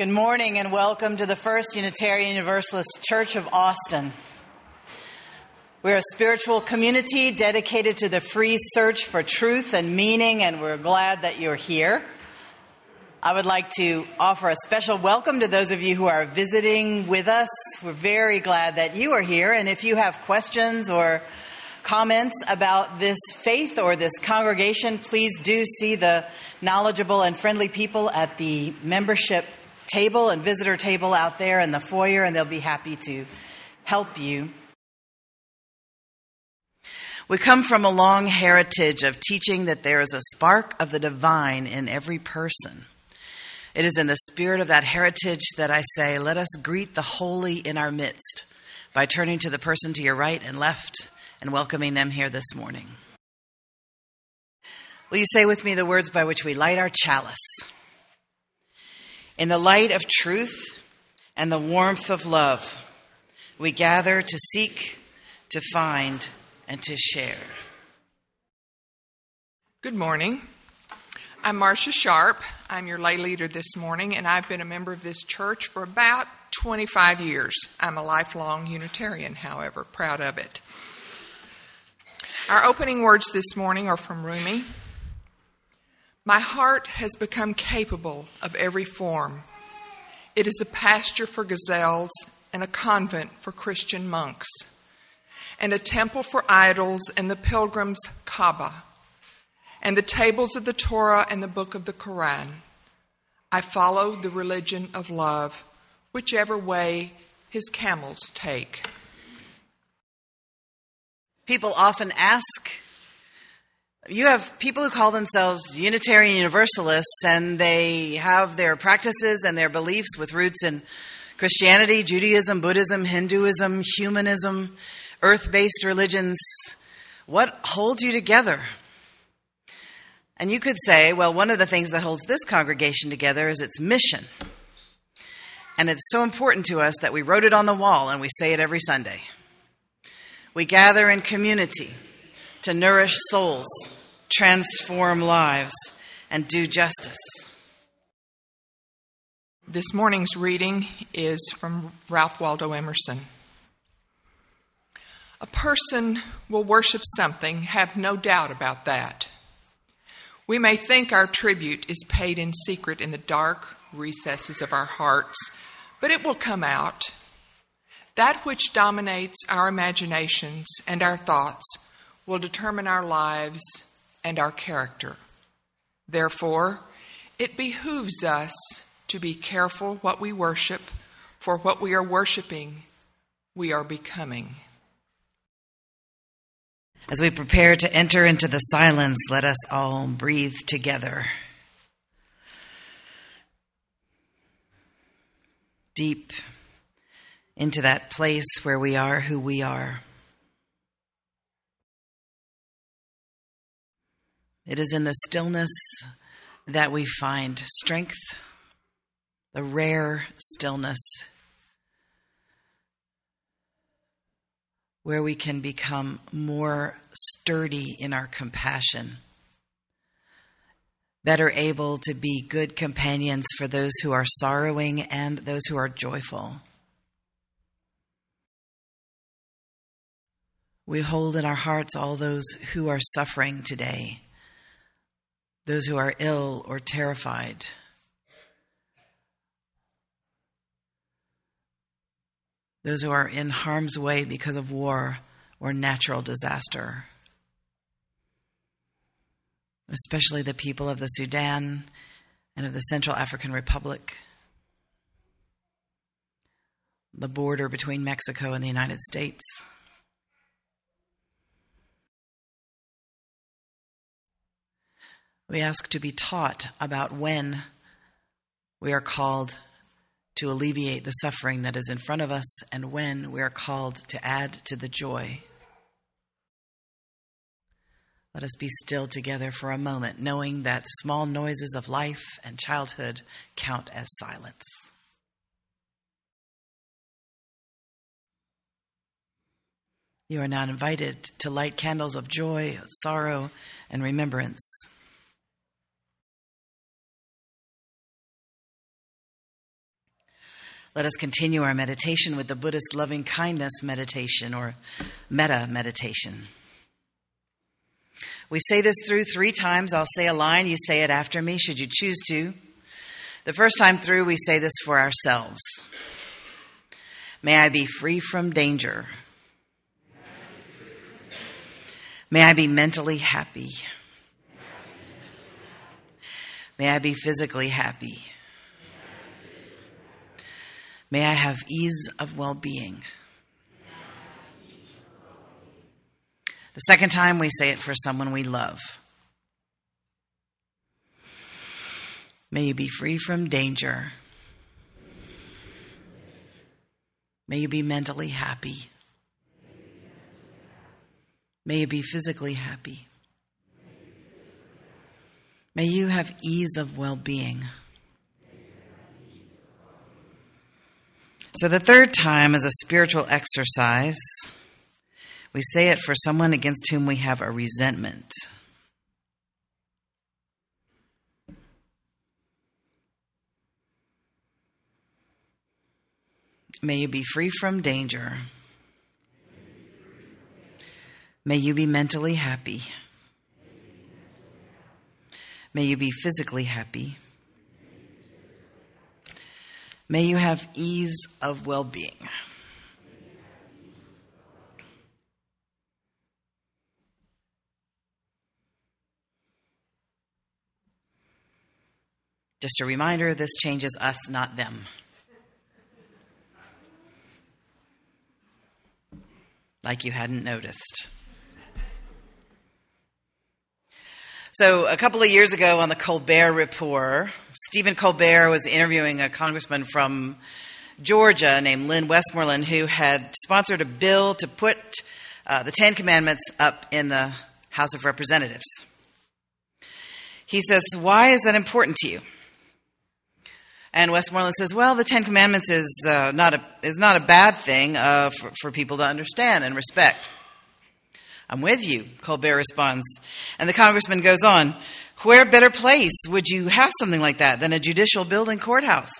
Good morning and welcome to the First Unitarian Universalist Church of Austin. We're a spiritual community dedicated to the free search for truth and meaning, and we're glad that you're here. I would like to offer a special welcome to those of you who are visiting with us. We're very glad that you are here, and if you have questions or comments about this faith or this congregation, please do see the knowledgeable and friendly people at the membership table and visitor table out there in the foyer, and they'll be happy to help you. We come from a long heritage of teaching that there is a spark of the divine in every person. It is in the spirit of that heritage that I say, let us greet the holy in our midst by turning to the person to your right and left and welcoming them here this morning. Will you say with me the words by which we light our chalice? In the light of truth and the warmth of love, we gather to seek, to find, and to share. Good morning. I'm Marcia Sharp. I'm your lay leader this morning, and I've been a member of this church for about 25 years. I'm a lifelong Unitarian, however, proud of it. Our opening words this morning are from Rumi. My heart has become capable of every form. It is a pasture for gazelles and a convent for Christian monks, and a temple for idols and the pilgrim's Kaaba, and the tables of the Torah and the book of the Koran. I follow the religion of love, whichever way his camels take. People often ask you have people who call themselves Unitarian Universalists and they have their practices and their beliefs with roots in Christianity, Judaism, Buddhism, Hinduism, humanism, earth based religions. What holds you together? And you could say, well, one of the things that holds this congregation together is its mission. And it's so important to us that we wrote it on the wall and we say it every Sunday. We gather in community to nourish souls, transform lives, and do justice. This morning's reading is from Ralph Waldo Emerson. A person will worship something, have no doubt about that. We may think our tribute is paid in secret in the dark recesses of our hearts, but it will come out. That which dominates our imaginations and our thoughts will determine our lives and our character. Therefore, it behooves us to be careful what we worship, for what we are worshiping, we are becoming. As we prepare to enter into the silence, let us all breathe together. Deep into that place where we are who we are. It is in the stillness that we find strength, the rare stillness, where we can become more sturdy in our compassion, better able to be good companions for those who are sorrowing and those who are joyful. We hold in our hearts all those who are suffering today those who are ill or terrified. Those who are in harm's way because of war or natural disaster. Especially the people of the Sudan and of the Central African Republic, the border between Mexico and the United States. We ask to be taught about when we are called to alleviate the suffering that is in front of us and when we are called to add to the joy. Let us be still together for a moment, knowing that small noises of life and childhood count as silence. You are now invited to light candles of joy, sorrow, and remembrance. Let us continue our meditation with the Buddhist loving kindness meditation or metta meditation. We say this through three times. I'll say a line, you say it after me, should you choose to. The first time through, we say this for ourselves. May I be free from danger. May I be mentally happy. May I be physically happy. May I have ease of well being. The second time we say it for someone we love. May you be free from danger. May you be mentally happy. May you be physically happy. May you have ease of well being. So, the third time is a spiritual exercise. We say it for someone against whom we have a resentment. May you be free from danger. May you be mentally happy. May you be physically happy. May you have ease of well being. Just a reminder this changes us, not them. Like you hadn't noticed. So, a couple of years ago on the Colbert Report, Stephen Colbert was interviewing a congressman from Georgia named Lynn Westmoreland who had sponsored a bill to put uh, the Ten Commandments up in the House of Representatives. He says, Why is that important to you? And Westmoreland says, "Well, the Ten Commandments is uh, not a is not a bad thing uh, for, for people to understand and respect." I'm with you, Colbert responds. And the congressman goes on, Where better place would you have something like that than a judicial building courthouse?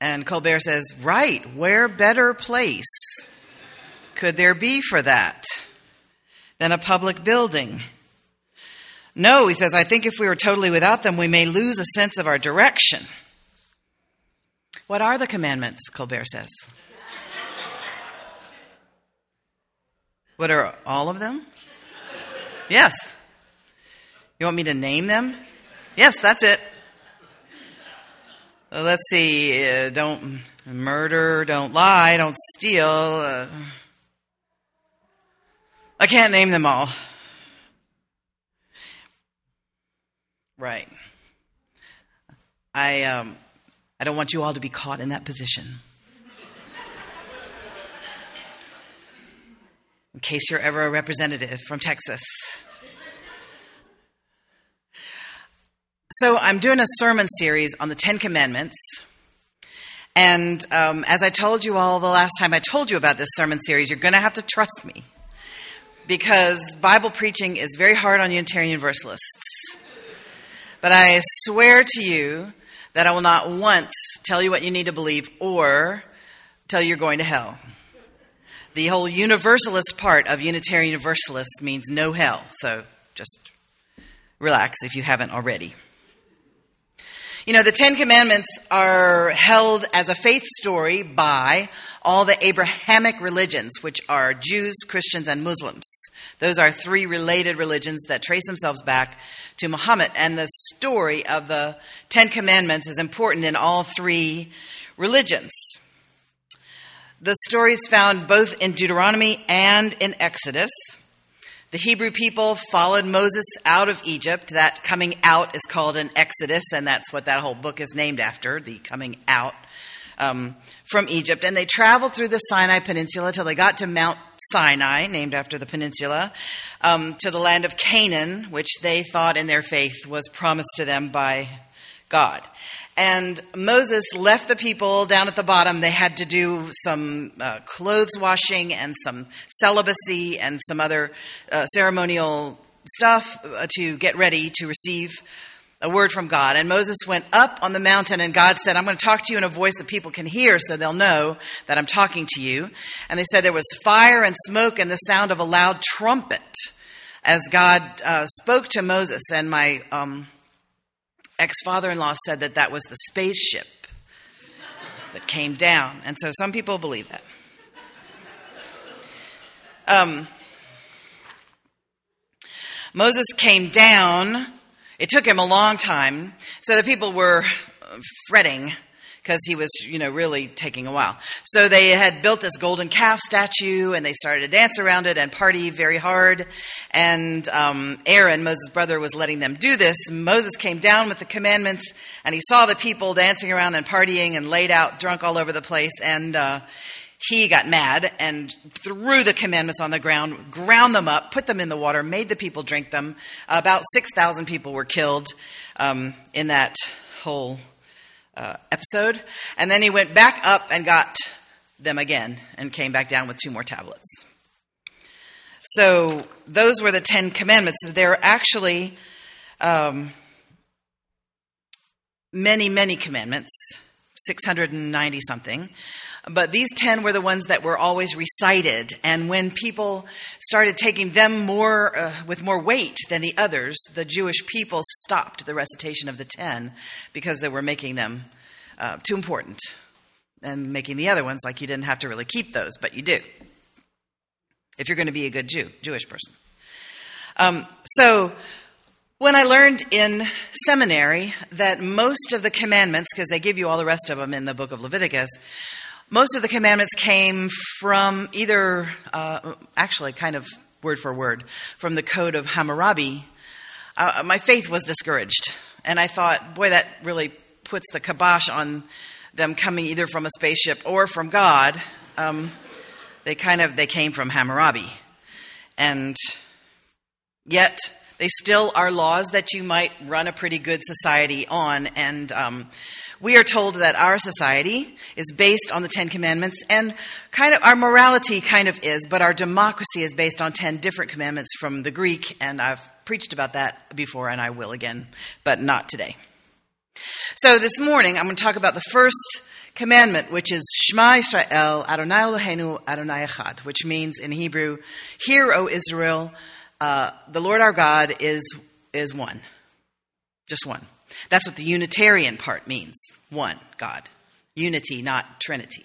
And Colbert says, Right, where better place could there be for that than a public building? No, he says, I think if we were totally without them, we may lose a sense of our direction. What are the commandments? Colbert says. What are all of them? Yes. You want me to name them? Yes, that's it. Uh, let's see. Uh, don't murder, don't lie, don't steal. Uh, I can't name them all. Right. I um, I don't want you all to be caught in that position. In case you're ever a representative from Texas. So, I'm doing a sermon series on the Ten Commandments. And um, as I told you all the last time I told you about this sermon series, you're going to have to trust me because Bible preaching is very hard on Unitarian Universalists. But I swear to you that I will not once tell you what you need to believe or tell you you're going to hell. The whole universalist part of Unitarian Universalist means no hell. So just relax if you haven't already. You know, the Ten Commandments are held as a faith story by all the Abrahamic religions, which are Jews, Christians, and Muslims. Those are three related religions that trace themselves back to Muhammad. And the story of the Ten Commandments is important in all three religions. The story is found both in Deuteronomy and in Exodus. The Hebrew people followed Moses out of Egypt. That coming out is called an Exodus, and that's what that whole book is named after the coming out um, from Egypt. And they traveled through the Sinai Peninsula till they got to Mount Sinai, named after the peninsula, um, to the land of Canaan, which they thought in their faith was promised to them by God. And Moses left the people down at the bottom. They had to do some uh, clothes washing and some celibacy and some other uh, ceremonial stuff uh, to get ready to receive a word from God. And Moses went up on the mountain, and God said, I'm going to talk to you in a voice that people can hear so they'll know that I'm talking to you. And they said there was fire and smoke and the sound of a loud trumpet as God uh, spoke to Moses. And my um, ex father in law said that that was the spaceship that came down. And so some people believe that. Um, Moses came down it took him a long time. So the people were fretting because he was, you know, really taking a while. So they had built this golden calf statue and they started to dance around it and party very hard. And um, Aaron, Moses' brother, was letting them do this. Moses came down with the commandments and he saw the people dancing around and partying and laid out drunk all over the place. And uh, he got mad and threw the commandments on the ground, ground them up, put them in the water, made the people drink them. About 6,000 people were killed um, in that whole uh, episode. And then he went back up and got them again and came back down with two more tablets. So those were the Ten Commandments. There are actually um, many, many commandments, 690 something. But these 10 were the ones that were always recited. And when people started taking them more, uh, with more weight than the others, the Jewish people stopped the recitation of the 10 because they were making them uh, too important and making the other ones like you didn't have to really keep those, but you do if you're going to be a good Jew, Jewish person. Um, so when I learned in seminary that most of the commandments, because they give you all the rest of them in the book of Leviticus, most of the commandments came from either, uh, actually, kind of word for word, from the Code of Hammurabi. Uh, my faith was discouraged. And I thought, boy, that really puts the kibosh on them coming either from a spaceship or from God. Um, they kind of they came from Hammurabi, and yet they still are laws that you might run a pretty good society on. And um, we are told that our society is based on the Ten Commandments, and kind of our morality kind of is, but our democracy is based on ten different commandments from the Greek, and I've preached about that before, and I will again, but not today. So this morning, I'm going to talk about the first commandment, which is Shema Israel Adonai Eloheinu Adonai Echad, which means in Hebrew, "Hear, O Israel, uh, the Lord our God is is one, just one." That's what the Unitarian part means one God. Unity, not Trinity.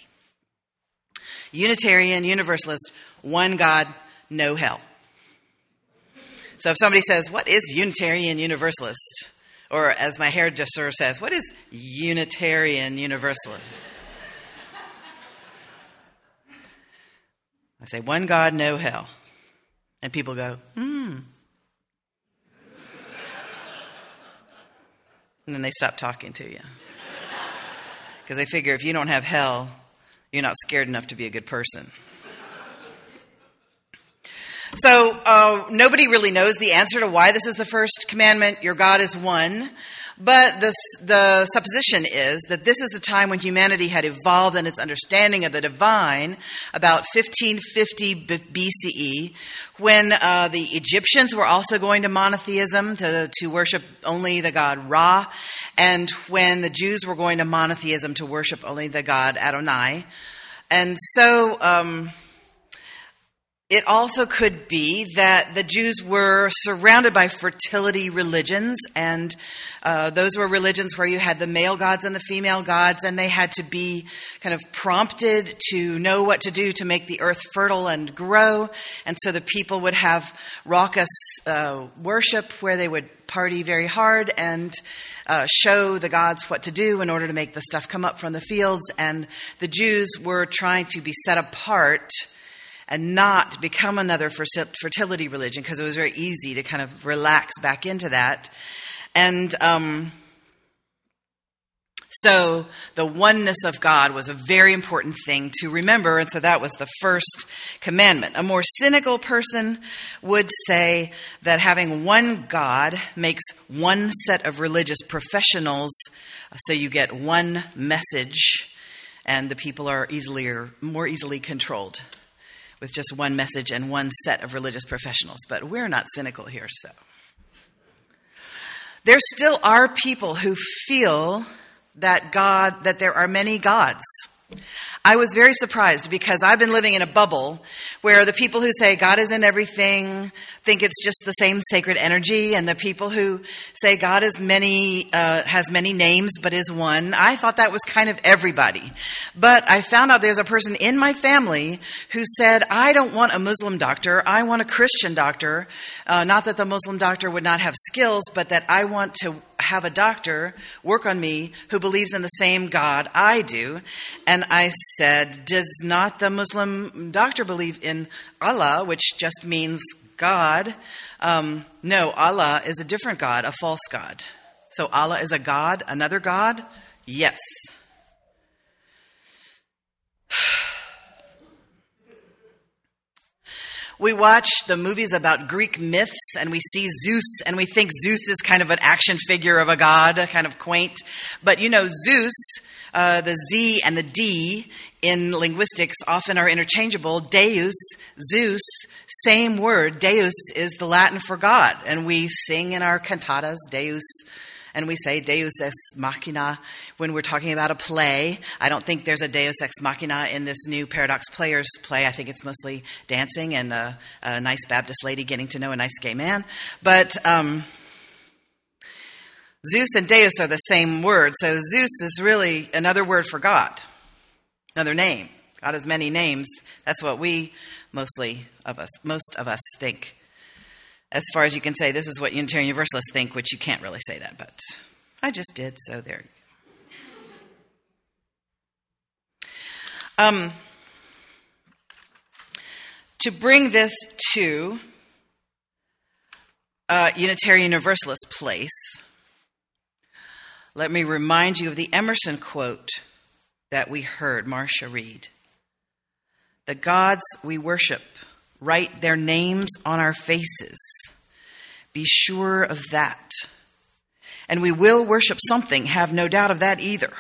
Unitarian, Universalist, one God, no hell. So if somebody says, What is Unitarian Universalist? Or as my hairdresser says, What is Unitarian Universalist? I say, One God, no hell. And people go, Hmm. And then they stop talking to you. Because they figure if you don't have hell, you're not scared enough to be a good person. So, uh, nobody really knows the answer to why this is the first commandment your God is one. But the, the supposition is that this is the time when humanity had evolved in its understanding of the divine, about 1550 BCE, when uh, the Egyptians were also going to monotheism to, to worship only the god Ra, and when the Jews were going to monotheism to worship only the god Adonai. And so, um, it also could be that the Jews were surrounded by fertility religions, and uh, those were religions where you had the male gods and the female gods, and they had to be kind of prompted to know what to do to make the earth fertile and grow. And so the people would have raucous uh, worship where they would party very hard and uh, show the gods what to do in order to make the stuff come up from the fields. And the Jews were trying to be set apart and not become another fertility religion because it was very easy to kind of relax back into that. And um, so the oneness of God was a very important thing to remember, and so that was the first commandment. A more cynical person would say that having one God makes one set of religious professionals, so you get one message, and the people are easily or more easily controlled with just one message and one set of religious professionals. But we're not cynical here, so. there still are people who feel that God, that there are many gods. I was very surprised because I've been living in a bubble where the people who say God is in everything think it's just the same sacred energy, and the people who say God is many uh, has many names but is one. I thought that was kind of everybody, but I found out there's a person in my family who said I don't want a Muslim doctor, I want a Christian doctor. Uh, not that the Muslim doctor would not have skills, but that I want to have a doctor work on me who believes in the same God I do. And I said, Does not the Muslim doctor believe in Allah, which just means God? Um, no, Allah is a different God, a false God. So Allah is a God, another God? Yes. We watch the movies about Greek myths and we see Zeus and we think Zeus is kind of an action figure of a god, kind of quaint. But you know, Zeus, uh, the Z and the D in linguistics often are interchangeable. Deus, Zeus, same word. Deus is the Latin for God. And we sing in our cantatas, Deus and we say deus ex machina when we're talking about a play. I don't think there's a deus ex machina in this new Paradox Players play. I think it's mostly dancing and a, a nice Baptist lady getting to know a nice gay man. But um, Zeus and deus are the same word. So Zeus is really another word for God, another name. God has many names. That's what we mostly of us, most of us think as far as you can say, this is what Unitarian Universalists think, which you can't really say that, but I just did, so there um, to bring this to a Unitarian Universalist place, let me remind you of the Emerson quote that we heard Marcia read. The gods we worship write their names on our faces. Be sure of that. And we will worship something, have no doubt of that either.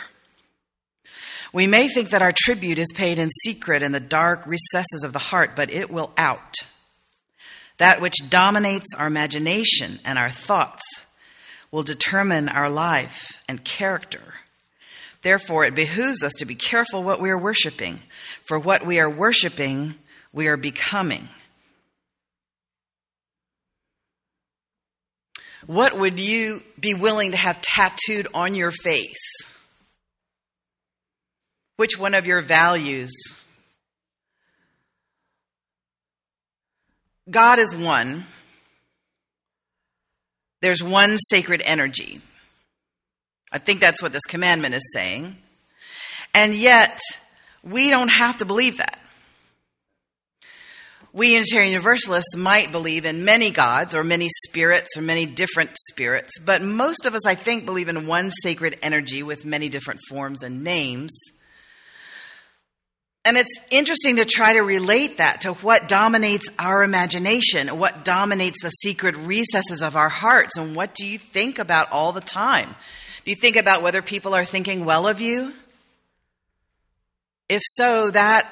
We may think that our tribute is paid in secret in the dark recesses of the heart, but it will out. That which dominates our imagination and our thoughts will determine our life and character. Therefore, it behooves us to be careful what we are worshiping, for what we are worshiping we are becoming. What would you be willing to have tattooed on your face? Which one of your values? God is one. There's one sacred energy. I think that's what this commandment is saying. And yet, we don't have to believe that we Unitarian Universalists might believe in many gods or many spirits or many different spirits, but most of us, I think, believe in one sacred energy with many different forms and names. And it's interesting to try to relate that to what dominates our imagination, what dominates the secret recesses of our hearts, and what do you think about all the time? Do you think about whether people are thinking well of you? If so, that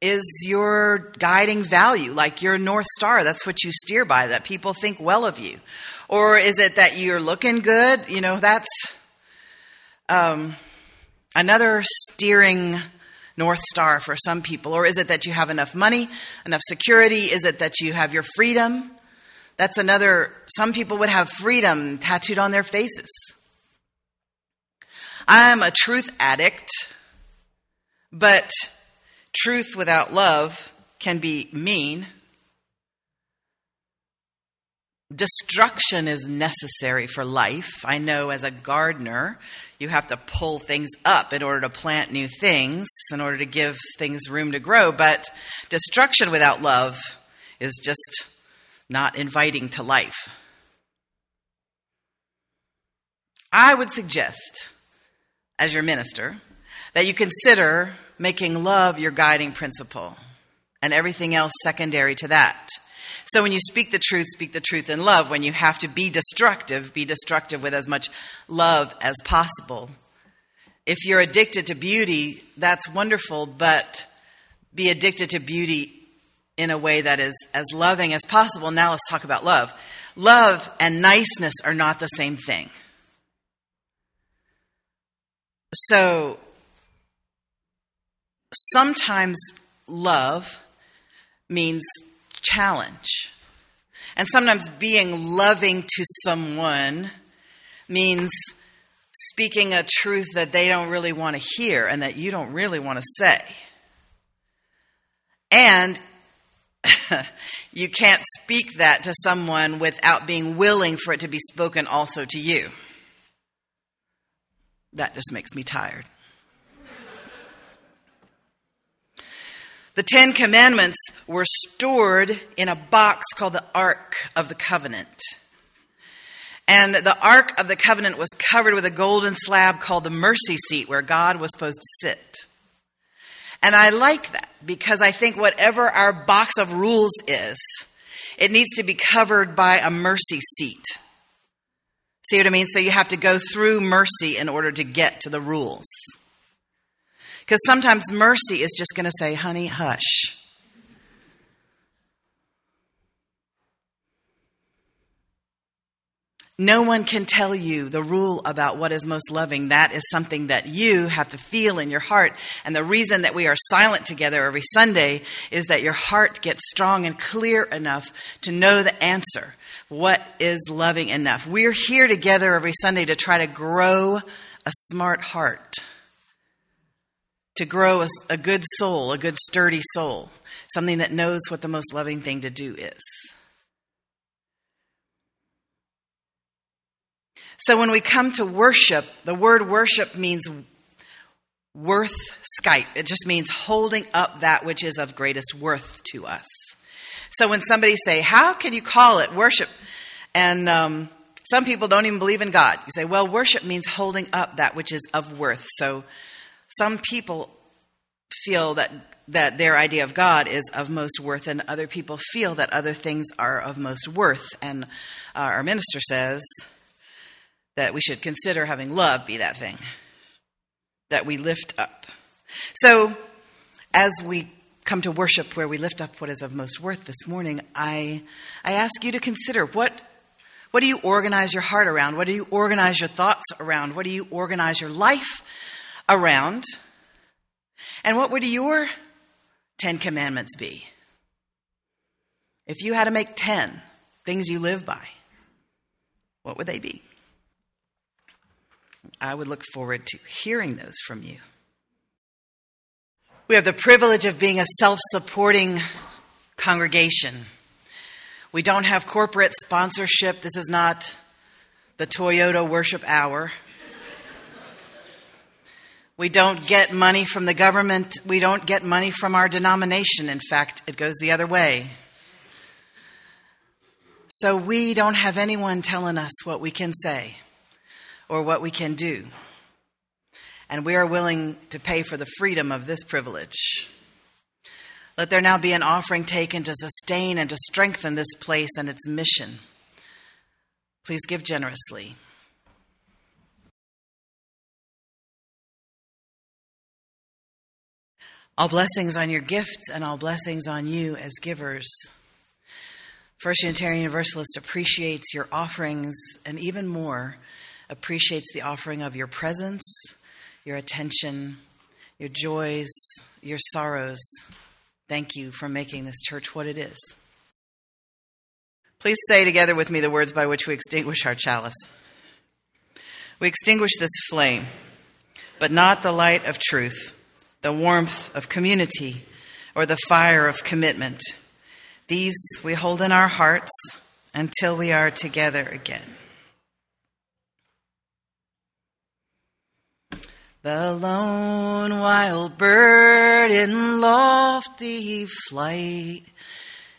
is your guiding value, like your North Star. That's what you steer by, that people think well of you. Or is it that you're looking good? You know, that's um, another steering North Star for some people. Or is it that you have enough money, enough security? Is it that you have your freedom? That's another, some people would have freedom tattooed on their faces. I'm a truth addict, but Truth without love can be mean. Destruction is necessary for life. I know as a gardener, you have to pull things up in order to plant new things, in order to give things room to grow. But destruction without love is just not inviting to life. I would suggest, as your minister, that you consider making love your guiding principle and everything else secondary to that. So when you speak the truth, speak the truth in love. When you have to be destructive, be destructive with as much love as possible. If you're addicted to beauty, that's wonderful, but be addicted to beauty in a way that is as loving as possible. Now let's talk about love. Love and niceness are not the same thing. So sometimes love means challenge. And sometimes being loving to someone means speaking a truth that they don't really want to hear and that you don't really want to say. And you can't speak that to someone without being willing for it to be spoken also to you. That just makes me tired. The Ten Commandments were stored in a box called the Ark of the Covenant. And the Ark of the Covenant was covered with a golden slab called the mercy seat where God was supposed to sit. And I like that because I think whatever our box of rules is, it needs to be covered by a mercy seat. See what I mean? So you have to go through mercy in order to get to the rules. Because sometimes mercy is just going to say, honey, hush. No one can tell you the rule about what is most loving. That is something that you have to feel in your heart. And the reason that we are silent together every Sunday is that your heart gets strong and clear enough to know the answer. What is loving enough? We're here together every Sunday to try to grow a smart heart, to grow a, a good soul, a good sturdy soul, something that knows what the most loving thing to do is. So when we come to worship, the word worship means worth Skype. It just means holding up that which is of greatest worth to us. So when somebody say, "How can you call it worship?" and um, some people don't even believe in God, you say, "Well, worship means holding up that which is of worth." So some people feel that that their idea of God is of most worth, and other people feel that other things are of most worth. And uh, our minister says that we should consider having love be that thing that we lift up. So, as we come to worship where we lift up what is of most worth this morning, I, I ask you to consider what, what do you organize your heart around? What do you organize your thoughts around? What do you organize your life around? And what would your Ten Commandments be? If you had to make ten things you live by, what would they be? I would look forward to hearing those from you. We have the privilege of being a self supporting congregation. We don't have corporate sponsorship. This is not the Toyota Worship Hour. We don't get money from the government. We don't get money from our denomination. In fact, it goes the other way. So we don't have anyone telling us what we can say or what we can do. And we are willing to pay for the freedom of this privilege. Let there now be an offering taken to sustain and to strengthen this place and its mission. Please give generously. All blessings on your gifts and all blessings on you as givers. First Unitarian Universalist appreciates your offerings and even more appreciates the offering of your presence, your attention, your joys, your sorrows. Thank you for making this church what it is. Please say together with me the words by which we extinguish our chalice. We extinguish this flame, but not the light of truth, the warmth of community, or the fire of commitment. These we hold in our hearts until we are together again. The lone wild bird in lofty flight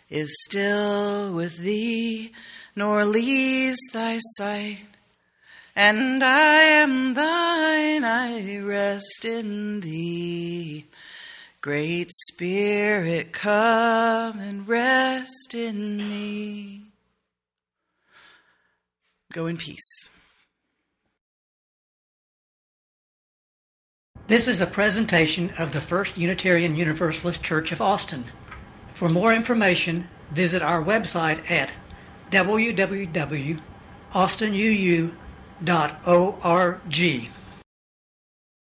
is still with thee, nor leaves thy sight. And I am thine, I rest in thee. Great Spirit, come and rest in me. Go in peace. This is a presentation of the First Unitarian Universalist Church of Austin. For more information, visit our website at www.austinuu.org.